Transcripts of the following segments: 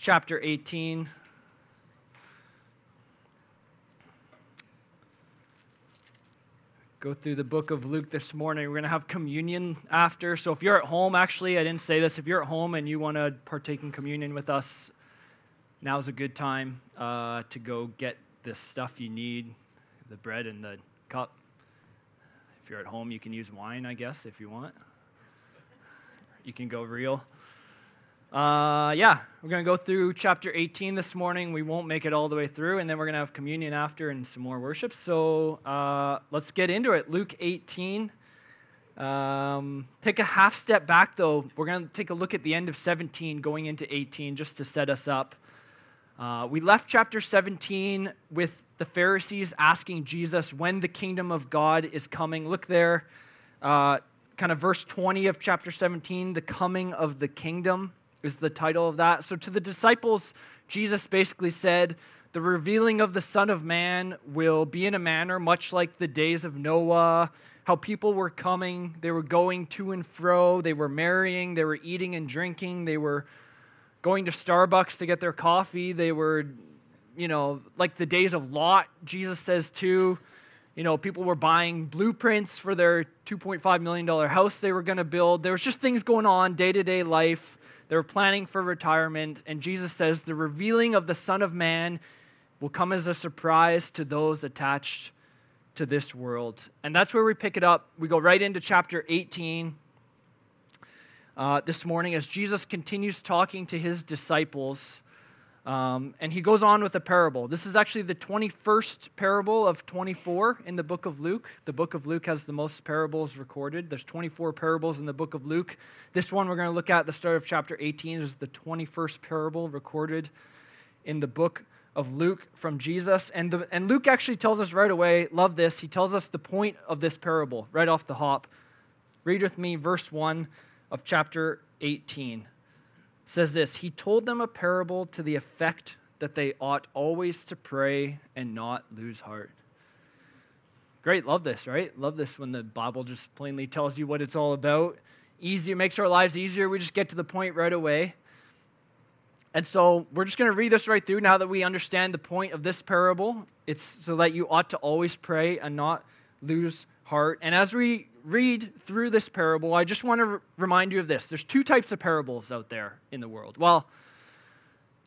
chapter 18. Go through the book of Luke this morning. We're going to have communion after. So if you're at home, actually, I didn't say this. If you're at home and you want to partake in communion with us, now's a good time uh, to go get the stuff you need the bread and the cup. If you're at home, you can use wine, I guess, if you want. You can go real. Uh, yeah, we're going to go through chapter 18 this morning. We won't make it all the way through, and then we're going to have communion after and some more worship. So uh, let's get into it. Luke 18. Um, take a half step back, though. We're going to take a look at the end of 17 going into 18 just to set us up. Uh, we left chapter 17 with the Pharisees asking Jesus when the kingdom of God is coming. Look there, uh, kind of verse 20 of chapter 17, the coming of the kingdom is the title of that. So to the disciples, Jesus basically said, The revealing of the Son of Man will be in a manner much like the days of Noah, how people were coming, they were going to and fro, they were marrying, they were eating and drinking, they were going to Starbucks to get their coffee, they were, you know, like the days of Lot, Jesus says too. You know, people were buying blueprints for their $2.5 million house they were going to build. There was just things going on, day to day life. They were planning for retirement, and Jesus says the revealing of the Son of Man will come as a surprise to those attached to this world. And that's where we pick it up. We go right into chapter 18 uh, this morning as Jesus continues talking to his disciples um, and he goes on with a parable. This is actually the 21st parable of 24 in the book of Luke. The book of Luke has the most parables recorded. There's 24 parables in the book of Luke. This one we're going to look at, the start of chapter 18, is the 21st parable recorded in the book of Luke from Jesus. And, the, and Luke actually tells us right away, love this, he tells us the point of this parable right off the hop. Read with me verse 1 of chapter 18 says this He told them a parable to the effect that they ought always to pray and not lose heart. Great, love this, right? Love this when the Bible just plainly tells you what it's all about. Easier, makes our lives easier. We just get to the point right away. And so we're just going to read this right through now that we understand the point of this parable. It's so that you ought to always pray and not lose heart. And as we read through this parable, I just want to r- remind you of this. There's two types of parables out there in the world. Well,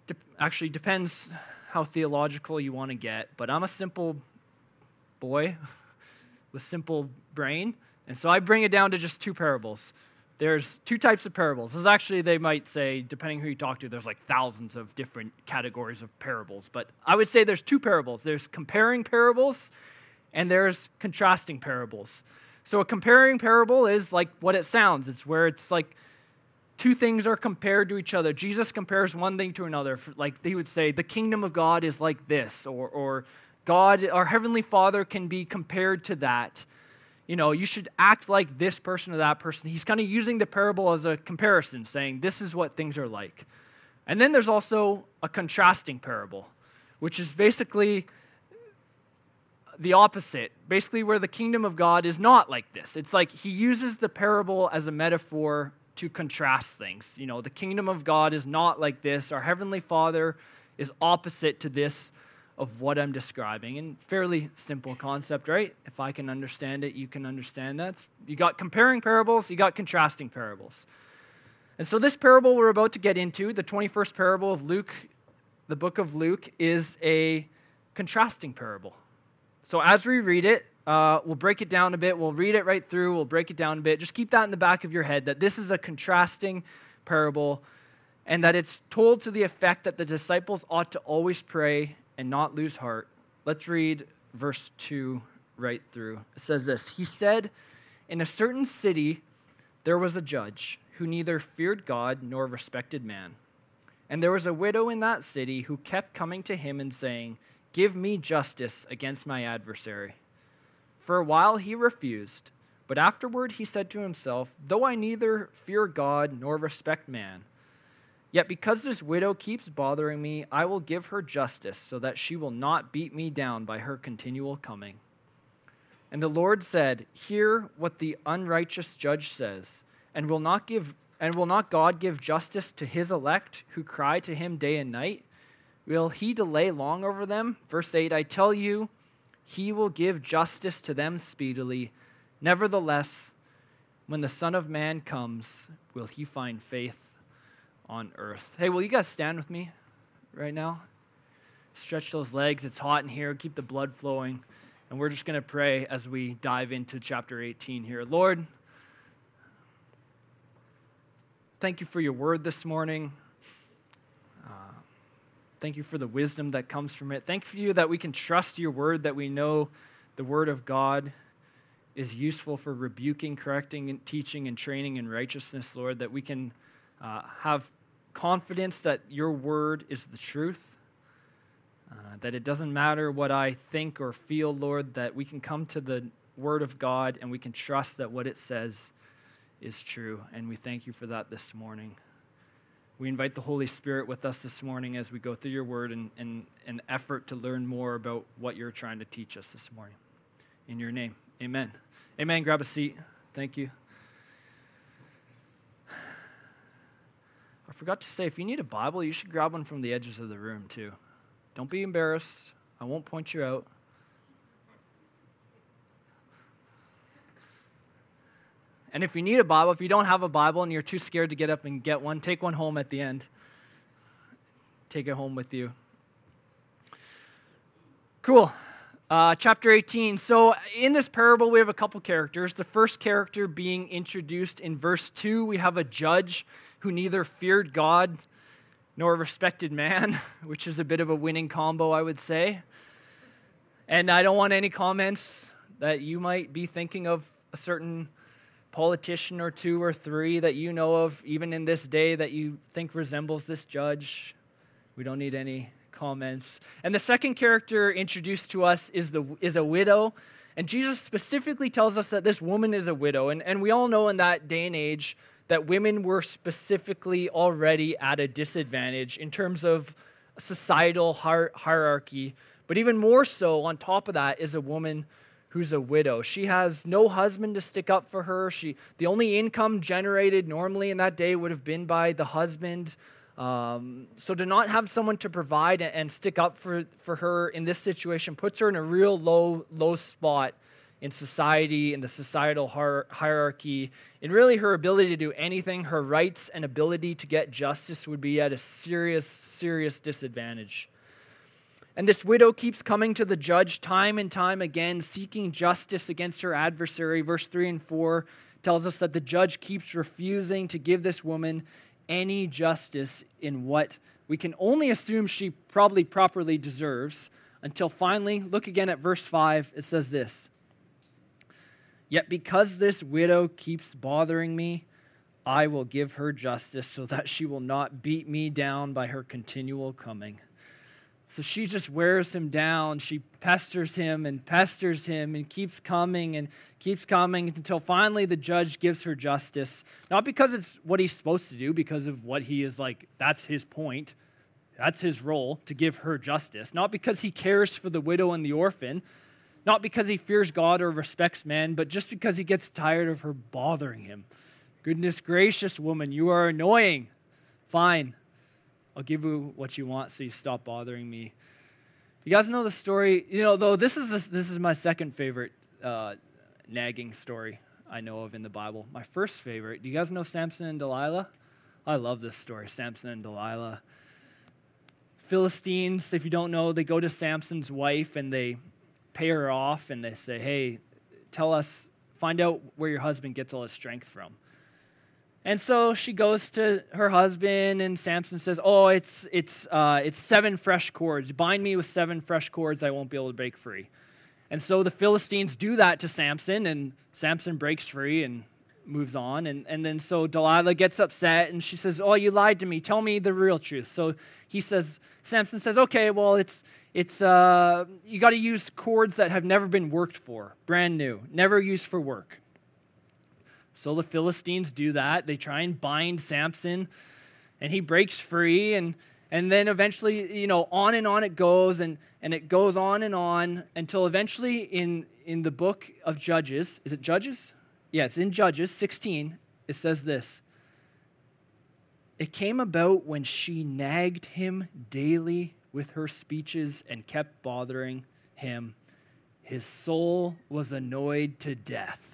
de- actually depends how theological you want to get, but I'm a simple boy with simple brain, and so I bring it down to just two parables. There's two types of parables. There's actually, they might say, depending who you talk to, there's like thousands of different categories of parables. But I would say there's two parables. There's comparing parables and there's contrasting parables. So a comparing parable is like what it sounds. It's where it's like two things are compared to each other. Jesus compares one thing to another. Like he would say, the kingdom of God is like this, or, or God, our heavenly Father, can be compared to that. You know, you should act like this person or that person. He's kind of using the parable as a comparison, saying this is what things are like. And then there's also a contrasting parable, which is basically the opposite, basically, where the kingdom of God is not like this. It's like he uses the parable as a metaphor to contrast things. You know, the kingdom of God is not like this. Our heavenly Father is opposite to this of what I'm describing. And fairly simple concept, right? If I can understand it, you can understand that. You got comparing parables, you got contrasting parables. And so, this parable we're about to get into, the 21st parable of Luke, the book of Luke, is a contrasting parable. So as we read it, uh, we'll break it down a bit. We'll read it right through. We'll break it down a bit. Just keep that in the back of your head that this is a contrasting parable and that it's told to the effect that the disciples ought to always pray and not lose heart. Let's read verse 2 right through. It says this He said, In a certain city there was a judge who neither feared God nor respected man. And there was a widow in that city who kept coming to him and saying, Give me justice against my adversary. For a while he refused, but afterward he said to himself, Though I neither fear God nor respect man, yet because this widow keeps bothering me, I will give her justice so that she will not beat me down by her continual coming. And the Lord said, Hear what the unrighteous judge says, and will not give And will not God give justice to his elect who cry to him day and night? Will he delay long over them? Verse 8 I tell you, he will give justice to them speedily. Nevertheless, when the Son of Man comes, will he find faith on earth? Hey, will you guys stand with me right now? Stretch those legs. It's hot in here. Keep the blood flowing. And we're just going to pray as we dive into chapter 18 here. Lord, thank you for your word this morning. Thank you for the wisdom that comes from it. Thank you that we can trust your word, that we know the word of God is useful for rebuking, correcting, and teaching and training in righteousness, Lord, that we can uh, have confidence that your word is the truth uh, that it doesn't matter what I think or feel, Lord, that we can come to the Word of God and we can trust that what it says is true. And we thank you for that this morning. We invite the Holy Spirit with us this morning as we go through your Word and, an effort to learn more about what you're trying to teach us this morning. In your name, amen. Amen. Grab a seat. Thank you. I forgot to say, if you need a Bible, you should grab one from the edges of the room, too. Don't be embarrassed. I won't point you out. And if you need a Bible, if you don't have a Bible and you're too scared to get up and get one, take one home at the end. Take it home with you. Cool. Uh, chapter 18. So, in this parable, we have a couple characters. The first character being introduced in verse 2, we have a judge who neither feared God nor respected man, which is a bit of a winning combo, I would say. And I don't want any comments that you might be thinking of a certain politician or two or three that you know of, even in this day, that you think resembles this judge. We don't need any comments. And the second character introduced to us is, the, is a widow. And Jesus specifically tells us that this woman is a widow. And, and we all know in that day and age, that women were specifically already at a disadvantage in terms of societal hier- hierarchy. But even more so, on top of that, is a woman who's a widow. She has no husband to stick up for her. She, the only income generated normally in that day would have been by the husband. Um, so to not have someone to provide and stick up for, for her in this situation puts her in a real low, low spot in society, in the societal hierarchy, and really her ability to do anything, her rights and ability to get justice would be at a serious, serious disadvantage. And this widow keeps coming to the judge time and time again, seeking justice against her adversary. Verse 3 and 4 tells us that the judge keeps refusing to give this woman any justice in what we can only assume she probably properly deserves until finally, look again at verse 5. It says this Yet because this widow keeps bothering me, I will give her justice so that she will not beat me down by her continual coming. So she just wears him down. She pesters him and pesters him and keeps coming and keeps coming until finally the judge gives her justice. Not because it's what he's supposed to do, because of what he is like, that's his point. That's his role to give her justice. Not because he cares for the widow and the orphan, not because he fears God or respects man, but just because he gets tired of her bothering him. Goodness gracious, woman, you are annoying. Fine. I'll give you what you want so you stop bothering me. You guys know the story, you know, though this is, this is my second favorite uh, nagging story I know of in the Bible. My first favorite, do you guys know Samson and Delilah? I love this story, Samson and Delilah. Philistines, if you don't know, they go to Samson's wife and they pay her off and they say, hey, tell us, find out where your husband gets all his strength from. And so she goes to her husband, and Samson says, "Oh, it's it's uh, it's seven fresh cords. Bind me with seven fresh cords. I won't be able to break free." And so the Philistines do that to Samson, and Samson breaks free and moves on. And, and then so Delilah gets upset, and she says, "Oh, you lied to me. Tell me the real truth." So he says, Samson says, "Okay, well, it's it's uh, you got to use cords that have never been worked for, brand new, never used for work. So the Philistines do that. They try and bind Samson, and he breaks free, and and then eventually, you know, on and on it goes, and and it goes on and on until eventually, in in the book of Judges, is it Judges? Yeah, it's in Judges 16. It says this: It came about when she nagged him daily with her speeches and kept bothering him. His soul was annoyed to death.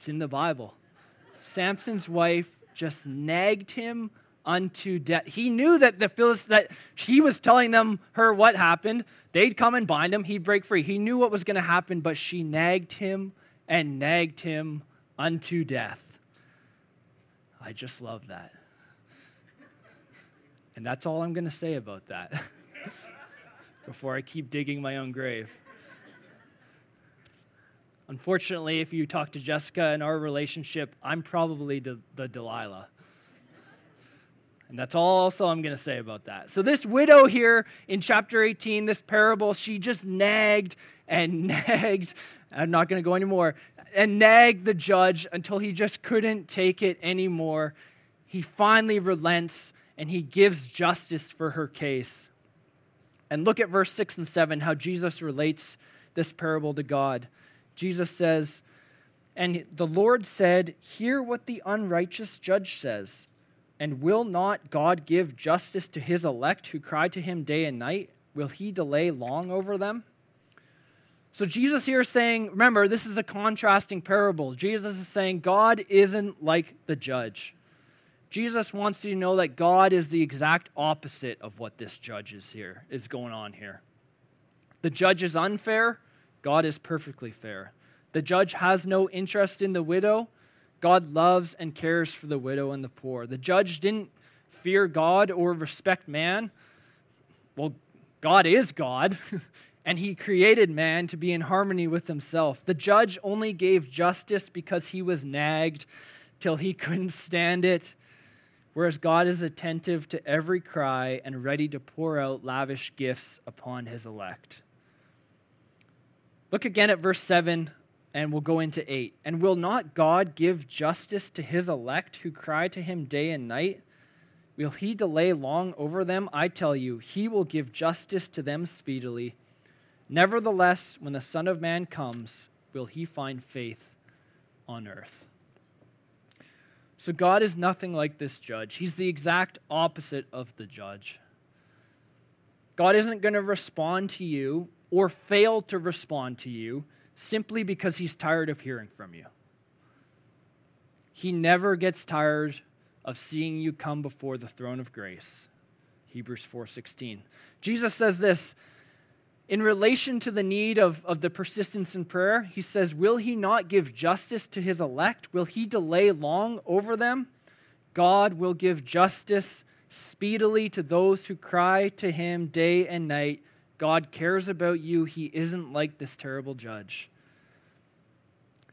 It's in the Bible. Samson's wife just nagged him unto death. He knew that the Philist that she was telling them her what happened. They'd come and bind him, he'd break free. He knew what was going to happen, but she nagged him and nagged him unto death. I just love that. And that's all I'm going to say about that before I keep digging my own grave. Unfortunately, if you talk to Jessica in our relationship, I'm probably the, the Delilah. And that's all also I'm going to say about that. So, this widow here in chapter 18, this parable, she just nagged and nagged. I'm not going to go anymore. And nagged the judge until he just couldn't take it anymore. He finally relents and he gives justice for her case. And look at verse 6 and 7, how Jesus relates this parable to God. Jesus says, And the Lord said, Hear what the unrighteous judge says. And will not God give justice to his elect who cry to him day and night? Will he delay long over them? So Jesus here is saying, remember, this is a contrasting parable. Jesus is saying God isn't like the judge. Jesus wants you to know that God is the exact opposite of what this judge is here, is going on here. The judge is unfair, God is perfectly fair. The judge has no interest in the widow. God loves and cares for the widow and the poor. The judge didn't fear God or respect man. Well, God is God, and he created man to be in harmony with himself. The judge only gave justice because he was nagged till he couldn't stand it, whereas God is attentive to every cry and ready to pour out lavish gifts upon his elect. Look again at verse 7, and we'll go into 8. And will not God give justice to his elect who cry to him day and night? Will he delay long over them? I tell you, he will give justice to them speedily. Nevertheless, when the Son of Man comes, will he find faith on earth? So, God is nothing like this judge. He's the exact opposite of the judge. God isn't going to respond to you or fail to respond to you simply because he's tired of hearing from you. He never gets tired of seeing you come before the throne of grace. Hebrews 4:16. Jesus says this in relation to the need of, of the persistence in prayer, he says, Will he not give justice to his elect? Will he delay long over them? God will give justice speedily to those who cry to him day and night. God cares about you. He isn't like this terrible judge.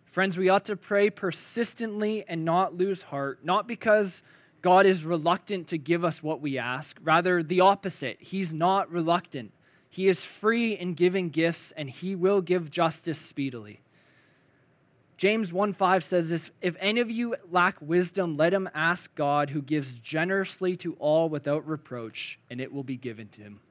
Friends, we ought to pray persistently and not lose heart, not because God is reluctant to give us what we ask, rather, the opposite. He's not reluctant. He is free in giving gifts, and He will give justice speedily. James 1 5 says this If any of you lack wisdom, let him ask God, who gives generously to all without reproach, and it will be given to him.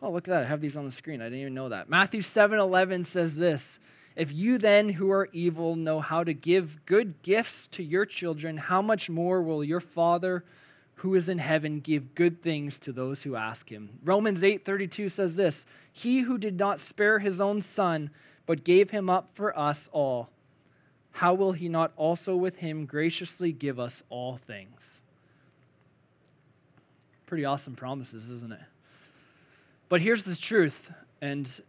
Oh, look at that. I have these on the screen. I didn't even know that. Matthew 7 11 says this If you then, who are evil, know how to give good gifts to your children, how much more will your Father who is in heaven give good things to those who ask him? Romans 8 32 says this He who did not spare his own son, but gave him up for us all, how will he not also with him graciously give us all things? Pretty awesome promises, isn't it? But here's the truth, and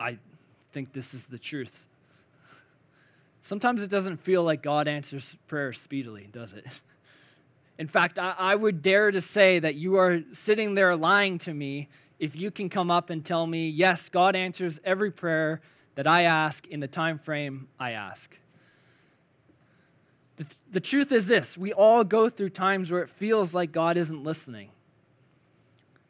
I think this is the truth. Sometimes it doesn't feel like God answers prayer speedily, does it? In fact, I, I, would dare to say that you are sitting there lying to me if you can come up and tell me, yes, God answers every prayer that I ask in the time frame I ask. The, the truth is this we all go through times where it feels like God isn't listening.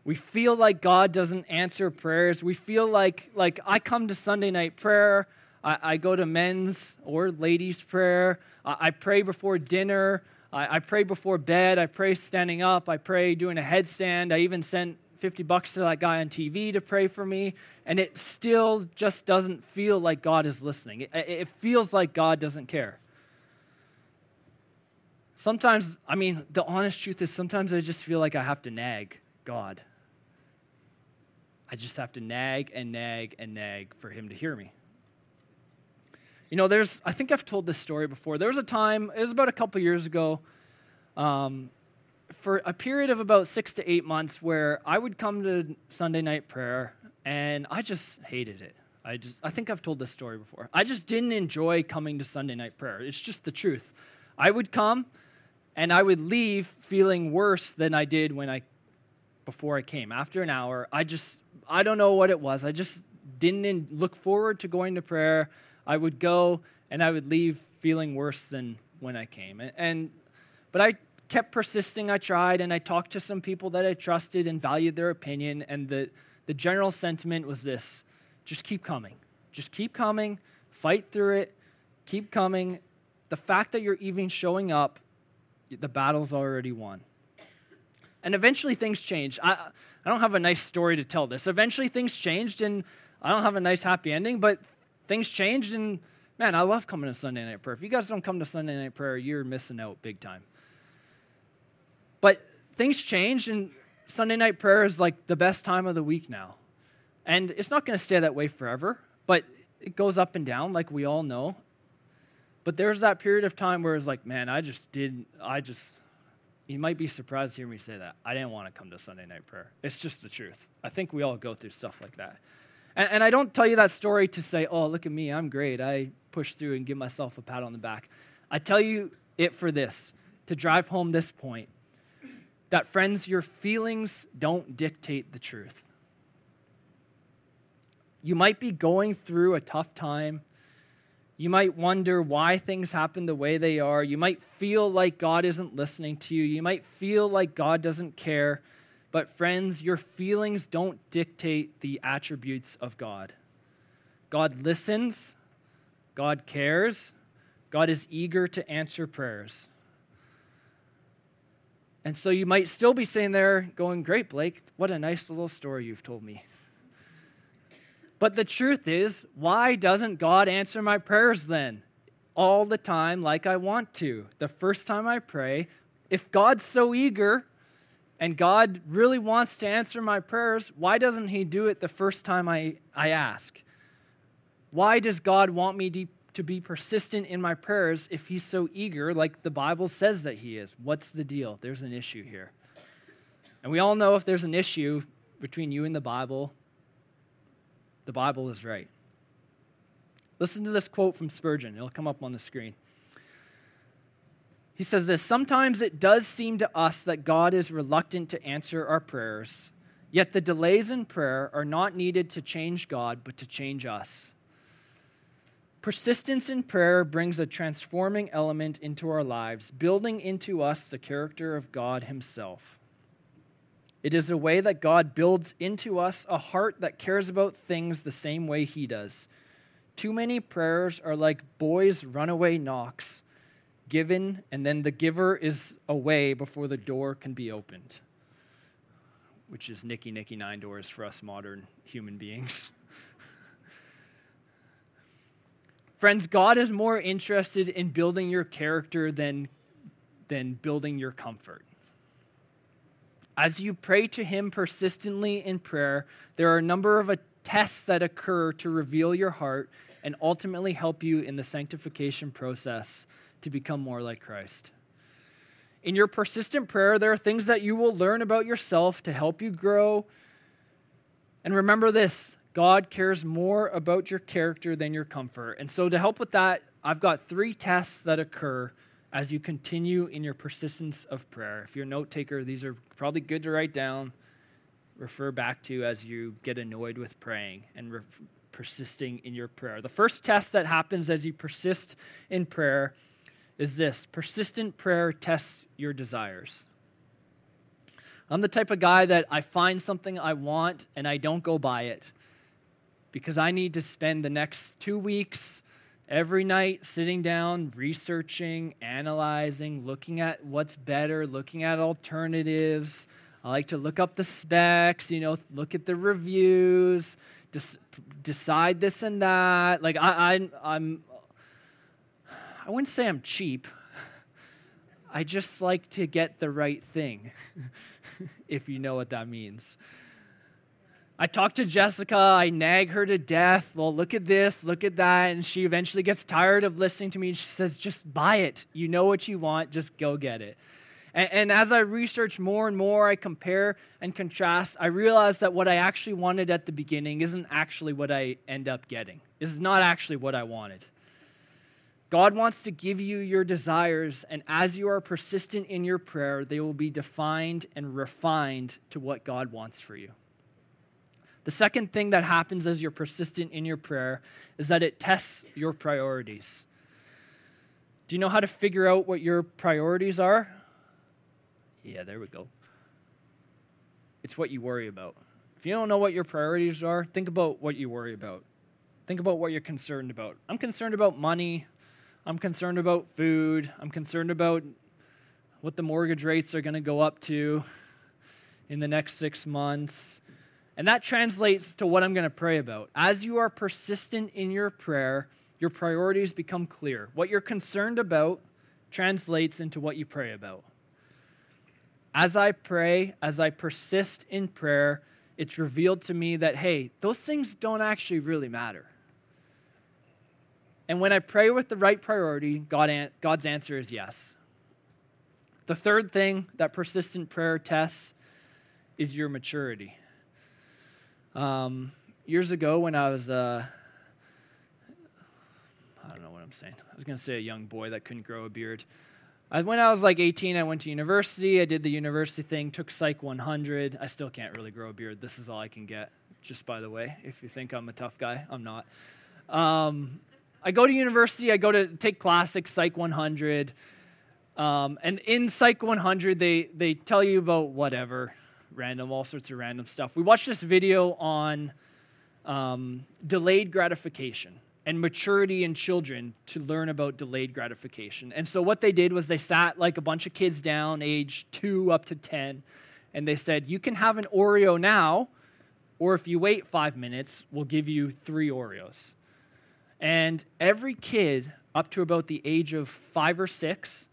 We feel like God doesn't answer prayers. We feel like, like I come to Sunday night prayer, I, I go to men's or ladies' prayer, I, I pray before dinner, I, I, pray before bed, I pray standing up, I pray doing a headstand. I even sent 50 bucks to that guy on TV to pray for me, and it still just doesn't feel like God is listening. It, it feels like God doesn't care. Sometimes, I mean, the honest truth is sometimes I just feel like I have to nag God. I just have to nag and nag and nag for him to hear me. You know, there's, I think I've told this story before. There was a time, it was about a couple years ago, um, for a period of about six to eight months where I would come to Sunday night prayer and I just hated it. I just, I think I've told this story before. I just didn't enjoy coming to Sunday night prayer. It's just the truth. I would come and I would leave feeling worse than I did when I, before I came. After an hour, I just, I don't know what it was. I just didn't look forward to going to prayer. I would go and I would leave feeling worse than when I came. And, but I kept persisting. I tried and I talked to some people that I trusted and valued their opinion. And the, the general sentiment was this just keep coming. Just keep coming, fight through it, keep coming. The fact that you're even showing up, the battle's already won. And eventually things changed. I, I don't have a nice story to tell this. Eventually things changed, and I don't have a nice happy ending, but things changed, and man, I love coming to Sunday night prayer. If you guys don't come to Sunday night prayer, you're missing out big time. But things changed, and Sunday night prayer is like the best time of the week now. And it's not going to stay that way forever, but it goes up and down, like we all know. But there's that period of time where it's like, man, I just didn't, I just, you might be surprised to hear me say that. I didn't want to come to Sunday night prayer. It's just the truth. I think we all go through stuff like that. And, and I don't tell you that story to say, oh, look at me, I'm great. I push through and give myself a pat on the back. I tell you it for this to drive home this point that, friends, your feelings don't dictate the truth. You might be going through a tough time. You might wonder why things happen the way they are. You might feel like God isn't listening to you. You might feel like God doesn't care. But, friends, your feelings don't dictate the attributes of God. God listens, God cares, God is eager to answer prayers. And so you might still be sitting there going, Great, Blake, what a nice little story you've told me. But the truth is, why doesn't God answer my prayers then? All the time, like I want to. The first time I pray, if God's so eager and God really wants to answer my prayers, why doesn't He do it the first time I, I ask? Why does God want me to, to be persistent in my prayers if He's so eager, like the Bible says that He is? What's the deal? There's an issue here. And we all know if there's an issue between you and the Bible, the Bible is right. Listen to this quote from Spurgeon. It'll come up on the screen. He says this Sometimes it does seem to us that God is reluctant to answer our prayers, yet the delays in prayer are not needed to change God, but to change us. Persistence in prayer brings a transforming element into our lives, building into us the character of God Himself. It is a way that God builds into us a heart that cares about things the same way He does. Too many prayers are like boys' runaway knocks, given, and then the giver is away before the door can be opened, which is Nicky Nicky Nine Doors for us modern human beings. Friends, God is more interested in building your character than, than building your comfort. As you pray to Him persistently in prayer, there are a number of tests that occur to reveal your heart and ultimately help you in the sanctification process to become more like Christ. In your persistent prayer, there are things that you will learn about yourself to help you grow. And remember this God cares more about your character than your comfort. And so, to help with that, I've got three tests that occur as you continue in your persistence of prayer. If you're a note taker, these are probably good to write down, refer back to as you get annoyed with praying and re- persisting in your prayer. The first test that happens as you persist in prayer is this persistent prayer tests your desires. I'm the type of guy that I find something I want and I don't go buy it because I need to spend the next two weeks every night sitting down, researching, analyzing, looking at what's better, looking at alternatives. I like to look up the specs, you know, look at the reviews, decide this and that. Like I, I, I'm, I wouldn't say I'm cheap. I just like to get the right thing, if you know what that means. I talk to Jessica, I nag her to death. Well, look at this, look at that. And she eventually gets tired of listening to me. And she says, just buy it. You know what you want, just go get it. And, and as I research more and more, I compare and contrast, I realize that what I actually wanted at the beginning isn't actually what I end up getting. This is not actually what I wanted. God wants to give you your desires, and as you are persistent in your prayer, they will be defined and refined to what God wants for you. The second thing that happens as you're persistent in your prayer is that it tests your priorities. Do you know how to figure out what your priorities are? Yeah, there we go. It's what you worry about. If you don't know what your priorities are, think about what you worry about. Think about what you're concerned about. I'm concerned about money. I'm concerned about food. I'm concerned about what the mortgage rates are going to go up to in the next six months. And that translates to what I'm going to pray about. As you are persistent in your prayer, your priorities become clear. What you're concerned about translates into what you pray about. As I pray, as I persist in prayer, it's revealed to me that, hey, those things don't actually really matter. And when I pray with the right priority, God, God's answer is yes. The third thing that persistent prayer tests is your maturity. Um, years ago, when I was, uh, I don't know what I'm saying. I was going to say a young boy that couldn't grow a beard. I, when I was like 18, I went to university. I did the university thing, took Psych 100. I still can't really grow a beard. This is all I can get, just by the way. If you think I'm a tough guy, I'm not. Um, I go to university, I go to take classics, Psych 100. Um, and in Psych 100, they, they tell you about whatever random, all sorts of random stuff. We watched this video on um, delayed gratification and maturity in children to learn about delayed gratification. And so what they did was they sat like a bunch of kids down, age two up to 10, and they said, You can have an Oreo now, or if you wait five minutes, we'll give you three Oreos. And every kid up to about the age of five or six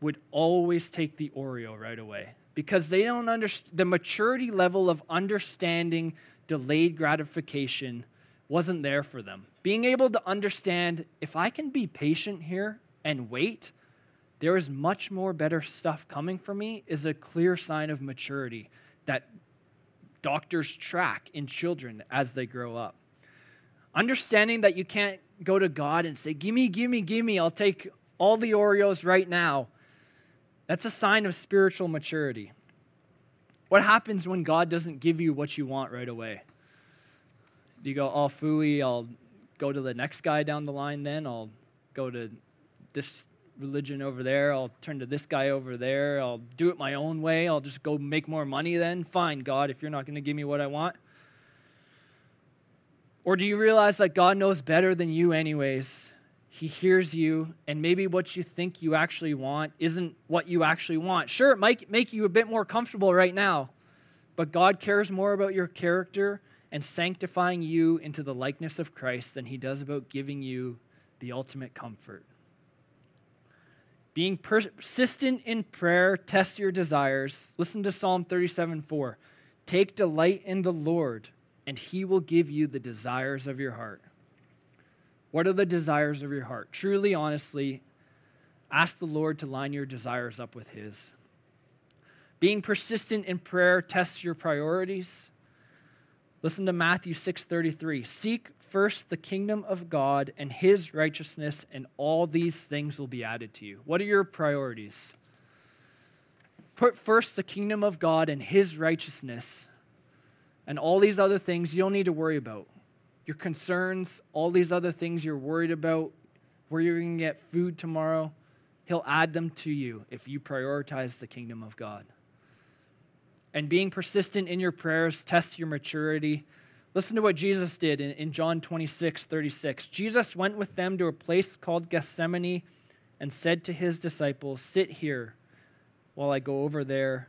would always take the Oreo right away because they don't understand the maturity level of understanding delayed gratification wasn't there for them. Being able to understand if I can be patient here and wait, there is much more better stuff coming for me is a clear sign of maturity that doctors track in children as they grow up. Understanding that you can't go to God and say, Gimme, gimme, gimme, I'll take all the Oreos right now that's a sign of spiritual maturity. What happens when God doesn't give you what you want right away? Do you go, oh, fooey, I'll go to the next guy down the line then? I'll go to this religion over there. I'll turn to this guy over there. I'll do it my own way. I'll just go make more money then. Fine, God, if you're not going to give me what I want. Or do you realize that God knows better than you, anyways? He hears you, and maybe what you think you actually want isn't what you actually want. Sure, it might make you a bit more comfortable right now, but God cares more about your character and sanctifying you into the likeness of Christ than he does about giving you the ultimate comfort. Being persistent in prayer, test your desires. Listen to Psalm 37 4. Take delight in the Lord, and he will give you the desires of your heart. What are the desires of your heart? Truly, honestly, ask the Lord to line your desires up with His. Being persistent in prayer tests your priorities. Listen to Matthew 6:33. Seek first the kingdom of God and his righteousness and all these things will be added to you. What are your priorities? Put first the kingdom of God and his righteousness and all these other things you don't need to worry about your concerns, all these other things you're worried about, where you're going to get food tomorrow, He'll add them to you if you prioritize the kingdom of God. And being persistent in your prayers tests your maturity. Listen to what Jesus did in, in John 26, 36. Jesus went with them to a place called Gethsemane and said to his disciples, Sit here while I go over there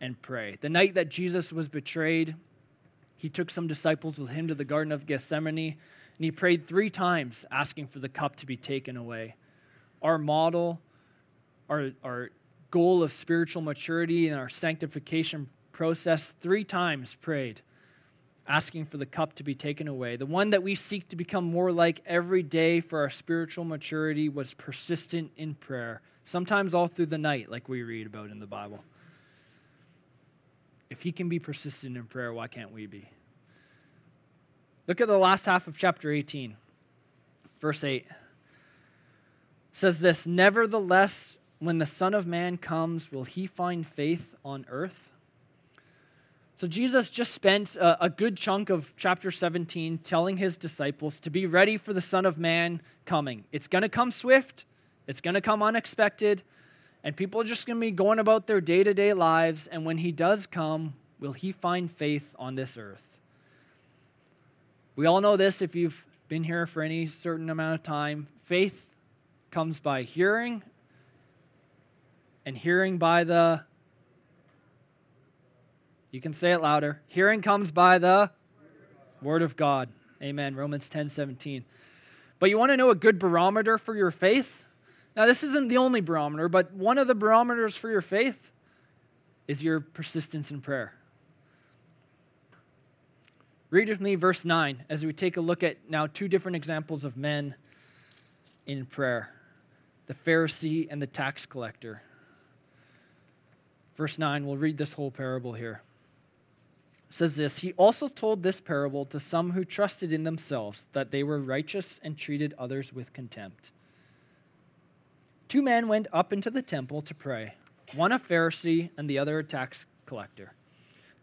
and pray. The night that Jesus was betrayed, he took some disciples with him to the Garden of Gethsemane, and he prayed three times asking for the cup to be taken away. Our model our, our goal of spiritual maturity and our sanctification process, three times prayed, asking for the cup to be taken away. The one that we seek to become more like every day for our spiritual maturity was persistent in prayer, sometimes all through the night, like we read about in the Bible. If he can be persistent in prayer, why can't we be? Look at the last half of chapter 18, verse 8. It says this Nevertheless, when the Son of Man comes, will he find faith on earth? So Jesus just spent a, a, good chunk of chapter 17 telling his disciples to be ready for the Son of Man coming. It's going to come swift, it's going to come unexpected, and people are just going to be going about their day to day lives. And when he does come, will he find faith on this earth? We all know this if you've been here for any certain amount of time. Faith comes by hearing, and hearing by the you can say it louder. Hearing comes by the word of God. Amen. Romans 10 17. But you want to know a good barometer for your faith? Now, this isn't the only barometer, but one of the barometers for your faith is your persistence in prayer. Read with me verse 9 as we take a look at now two different examples of men in prayer the Pharisee and the tax collector. Verse 9, we'll read this whole parable here says this He also told this parable to some who trusted in themselves that they were righteous and treated others with contempt. Two men went up into the temple to pray, one a Pharisee and the other a tax collector.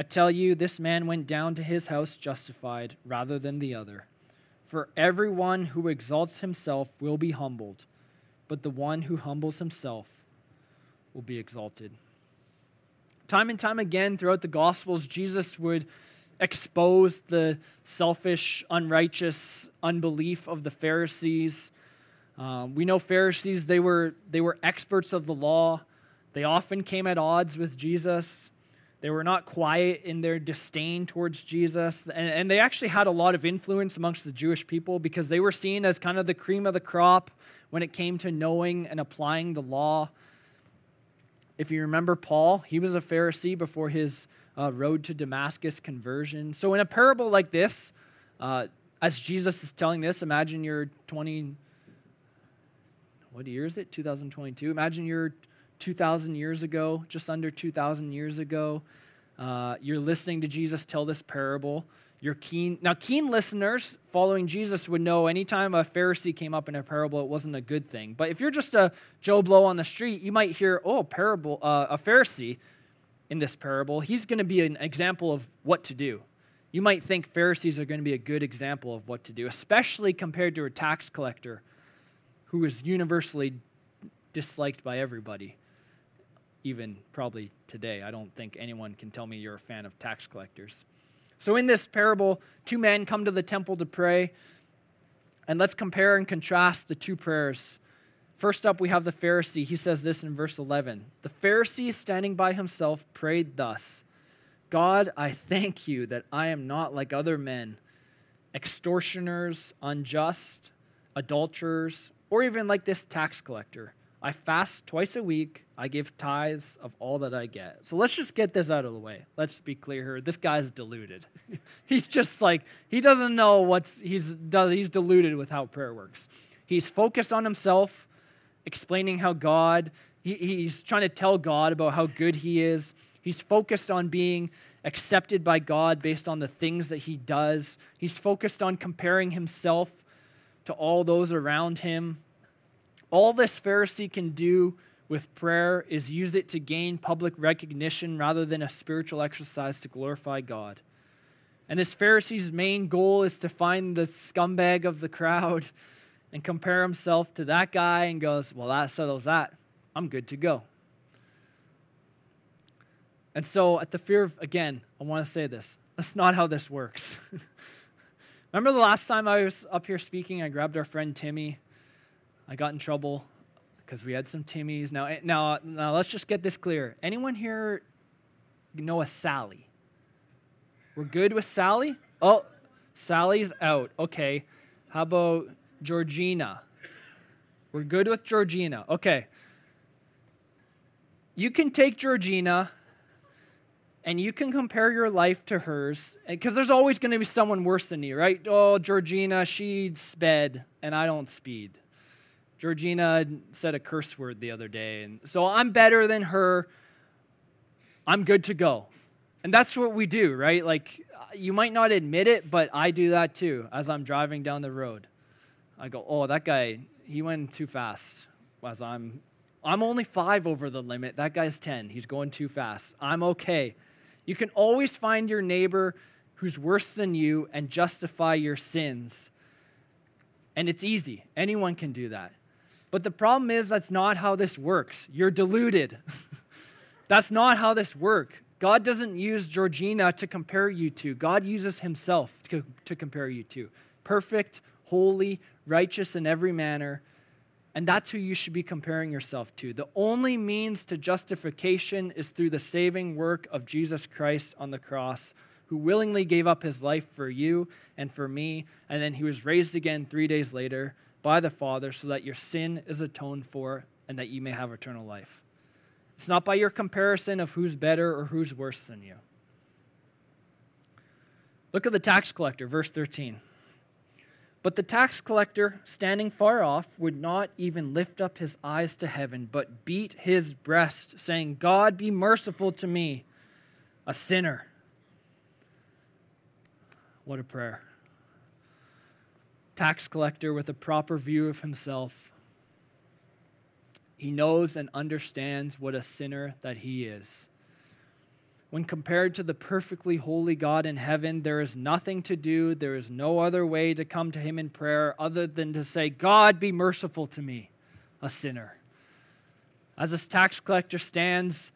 I tell you, this man went down to his house justified rather than the other. For everyone who exalts himself will be humbled, but the one who humbles himself will be exalted. Time and time again throughout the Gospels, Jesus would expose the selfish, unrighteous unbelief of the Pharisees. Um, we know Pharisees, they were, they were experts of the law. They often came at odds with Jesus. They were not quiet in their disdain towards Jesus. And, and they actually had a lot of influence amongst the Jewish people because they were seen as kind of the cream of the crop when it came to knowing and applying the law. If you remember Paul, he was a Pharisee before his uh, road to Damascus conversion. So, in a parable like this, uh, as Jesus is telling this, imagine you're 20, what year is it? 2022. Imagine you're 2,000 years ago, just under 2,000 years ago. Uh, you're listening to Jesus tell this parable. You're keen. Now, keen listeners following Jesus would know anytime a Pharisee came up in a parable, it wasn't a good thing. But if you're just a Joe Blow on the street, you might hear, oh, parable, uh, a Pharisee in this parable, he's going to be an example of what to do. You might think Pharisees are going to be a good example of what to do, especially compared to a tax collector who is universally disliked by everybody, even probably today. I don't think anyone can tell me you're a fan of tax collectors. So, in this parable, two men come to the temple to pray. And let's compare and contrast the two prayers. First up, we have the Pharisee. He says this in verse 11 The Pharisee, standing by himself, prayed thus God, I thank you that I am not like other men, extortioners, unjust, adulterers, or even like this tax collector. I fast twice a week. I give tithes of all that I get. So let's just get this out of the way. Let's be clear here. This guy's deluded. he's just like he doesn't know what's he's does he's deluded with how prayer works. He's focused on himself, explaining how God he, he's trying to tell God about how good he is. He's focused on being accepted by God based on the things that he does. He's focused on comparing himself to all those around him all this Pharisee can do with prayer is use it to gain public recognition rather than a spiritual exercise to glorify God. And this Pharisee's main goal is to find the scumbag of the crowd and compare himself to that guy and goes, Well, that settles that. I'm good to go. And so, at the fear of, again, I want to say this that's not how this works. Remember the last time I was up here speaking, I grabbed our friend Timmy. I got in trouble because we had some Timmys. Now, eh, now, now, let's just get this clear. Anyone here know a Sally? We're good with Sally? Oh, Sally's out. Okay. How about Georgina? We're good with Georgina. Okay. You can take Georgina and you can compare your life to hers because there's always going to be someone worse than you, right? Oh, Georgina, she sped and I don't speed. Georgina said a curse word the other day, and so I'm better than her. I'm good to go. And that's what we do, right? Like, uh, you might not admit it, but I do that too as I'm driving down the road. I go, oh, that guy, he went too fast. As I'm, I'm only five over the limit. That guy's 10. He's going too fast. I'm okay. You can always find your neighbor who's worse than you and justify your sins. And it's easy. Anyone can do that. But the problem is, that's not how this works. You're deluded. that's not how this works. God doesn't use Georgina to compare you to, God uses Himself to, to compare you to. Perfect, holy, righteous in every manner. And that's who you should be comparing yourself to. The only means to justification is through the saving work of Jesus Christ on the cross, who willingly gave up his life for you and for me, and then he was raised again three days later by the Father so that your sin is atoned for and that you may have eternal life. It's not by your comparison of who's better or who's worse than you. Look at the tax collector, verse 13. But the tax collector, standing far off, would not even lift up his eyes to heaven, but beat his breast, saying, God, be merciful to me, a sinner. What a prayer. Tax collector with a proper view of himself. He knows and understands what a sinner that he is. When compared to the perfectly holy God in heaven, there is nothing to do. There is no other way to come to Him in prayer other than to say, God, be merciful to me, a sinner. As this tax collector stands,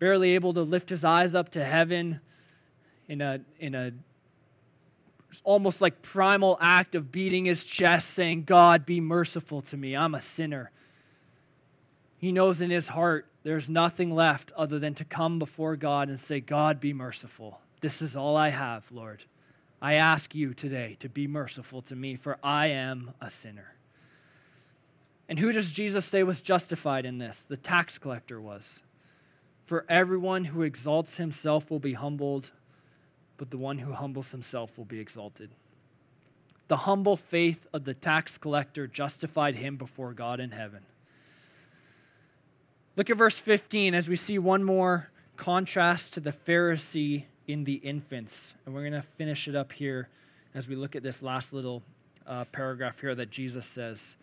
barely able to lift his eyes up to heaven in a, in a almost like primal act of beating his chest, saying, God, be merciful to me. I'm a sinner. He knows in his heart there's nothing left other than to come before God and say, God, be merciful. This is all I have, Lord. I ask you today to be merciful to me, for I am a sinner. And who does Jesus say was justified in this? The tax collector was. For everyone who exalts himself will be humbled, but the one who humbles himself will be exalted. The humble faith of the tax collector justified him before God in heaven. Look at verse 15 as we see one more contrast to the Pharisee in the infants. And we're going to finish it up here as we look at this last little uh, paragraph here that Jesus says.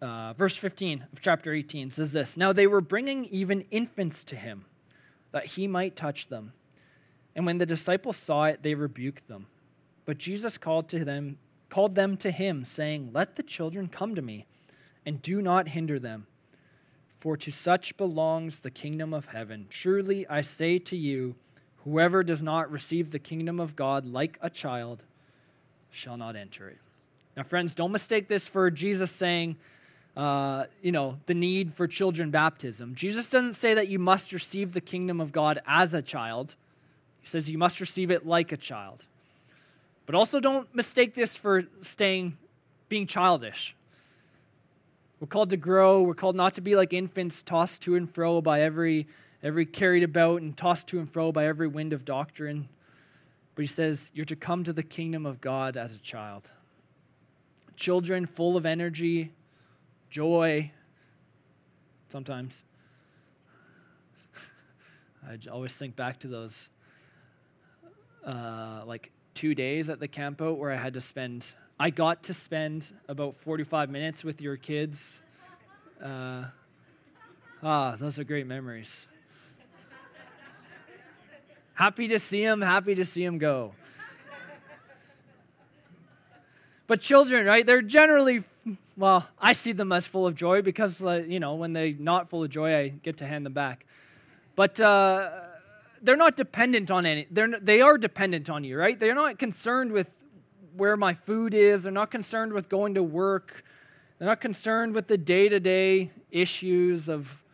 Uh, verse 15 of chapter 18 says this Now they were bringing even infants to him, that he might touch them. And when the disciples saw it, they rebuked them. But Jesus called to them, called them to him, saying, Let the children come to me and do not hinder them. For to such belongs the kingdom of heaven. Truly I say to you, whoever does not receive the kingdom of God like a child shall not enter it. Now, friends, don't mistake this for Jesus saying, uh, you know, the need for children baptism. Jesus doesn't say that you must receive the kingdom of God as a child. He says you must receive it like a child. But also don't mistake this for staying being childish. We're called to grow. We're called not to be like infants tossed to and fro by every, every carried about and tossed to and fro by every wind of doctrine. But he says, You're to come to the kingdom of God as a child. Children full of energy, joy, sometimes. I always think back to those uh, like two days at the campout where I had to spend I got to spend about 45 minutes with your kids. Uh, ah, those are great memories. happy to see them, happy to see them go. But children, right, they're generally well, I see them as full of joy because, uh, you know, when they're not full of joy, I get to hand them back. But uh, they're not dependent on any. They're they are dependent on you, right? They're not concerned with where my food is. They're not concerned with going to work. They're not concerned with the day to day issues of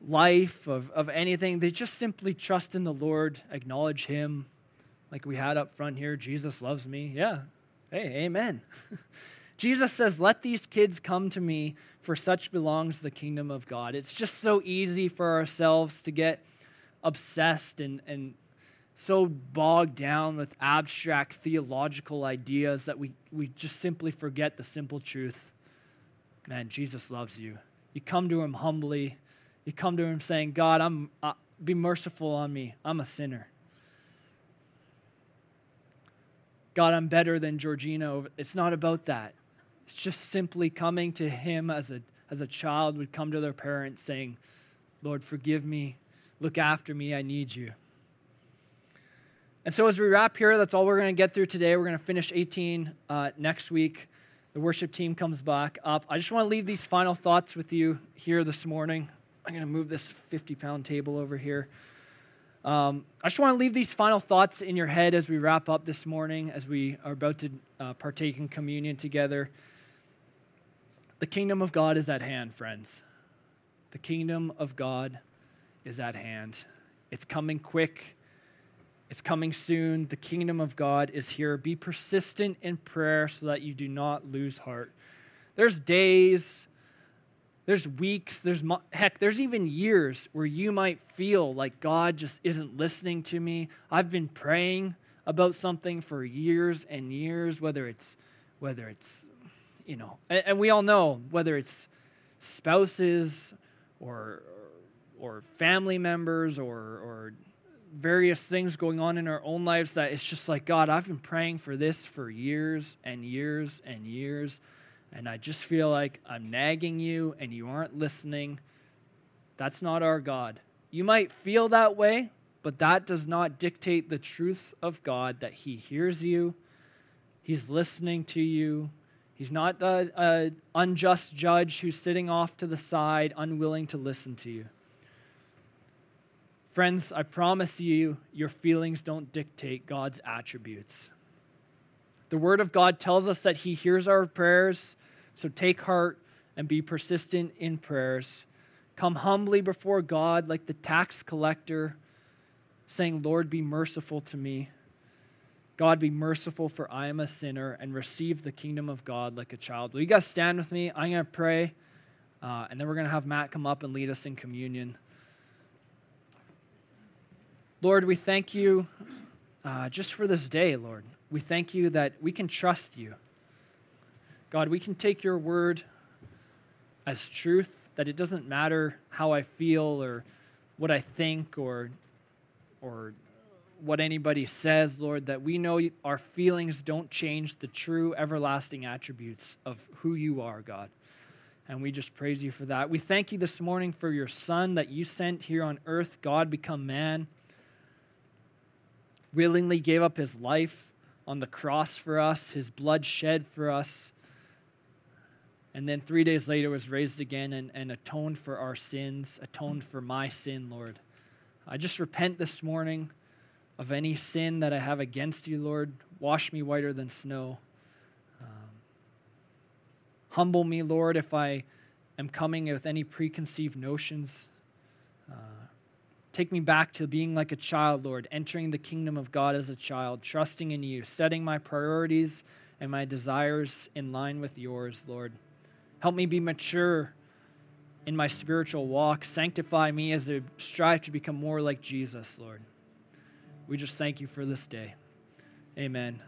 life, of, of anything. They just simply trust in the Lord, acknowledge Him, like we had up front here. Jesus loves me. Yeah. Hey, amen. Jesus says, Let these kids come to me, for such belongs the kingdom of God. It's just so easy for ourselves to get obsessed and, and so bogged down with abstract theological ideas that we, we just simply forget the simple truth. Man, Jesus loves you. You come to him humbly. You come to him saying, God, I'm, uh, be merciful on me. I'm a sinner. God, I'm better than Georgina. It's not about that. It's just simply coming to him as a, as a child would come to their parents saying, Lord, forgive me. Look after me. I need you. And so, as we wrap here, that's all we're going to get through today. We're going to finish 18 uh, next week. The worship team comes back up. I just want to leave these final thoughts with you here this morning. I'm going to move this 50 pound table over here. Um, I just want to leave these final thoughts in your head as we wrap up this morning, as we are about to uh, partake in communion together. The kingdom of God is at hand, friends. The kingdom of God is at hand. It's coming quick. It's coming soon. The kingdom of God is here. Be persistent in prayer so that you do not lose heart. There's days, there's weeks, there's heck, there's even years where you might feel like God just isn't listening to me. I've been praying about something for years and years, whether it's whether it's you know, and, and we all know whether it's spouses or or family members or or various things going on in our own lives that it's just like, God, I've been praying for this for years and years and years, and I just feel like I'm nagging you and you aren't listening. That's not our God. You might feel that way, but that does not dictate the truth of God that He hears you, He's listening to you. He's not an unjust judge who's sitting off to the side, unwilling to listen to you. Friends, I promise you, your feelings don't dictate God's attributes. The Word of God tells us that He hears our prayers, so take heart and be persistent in prayers. Come humbly before God like the tax collector, saying, Lord, be merciful to me. God, be merciful, for I am a sinner, and receive the kingdom of God like a child. Will you guys stand with me? I'm going to pray, uh, and then we're going to have Matt come up and lead us in communion. Lord, we thank you uh, just for this day, Lord. We thank you that we can trust you. God, we can take your word as truth, that it doesn't matter how I feel or what I think or, or what anybody says, Lord, that we know our feelings don't change the true everlasting attributes of who you are, God. And we just praise you for that. We thank you this morning for your Son that you sent here on earth, God become man willingly gave up his life on the cross for us, his blood shed for us, and then three days later was raised again and, and atoned for our sins, atoned for my sin, Lord. I just repent this morning of any sin that I have against you, Lord. Wash me whiter than snow. Um, humble me, Lord, if I am coming with any preconceived notions. Uh, Take me back to being like a child, Lord, entering the kingdom of God as a child, trusting in you, setting my priorities and my desires in line with yours, Lord. Help me be mature in my spiritual walk. Sanctify me as I strive to become more like Jesus, Lord. We just thank you for this day. Amen.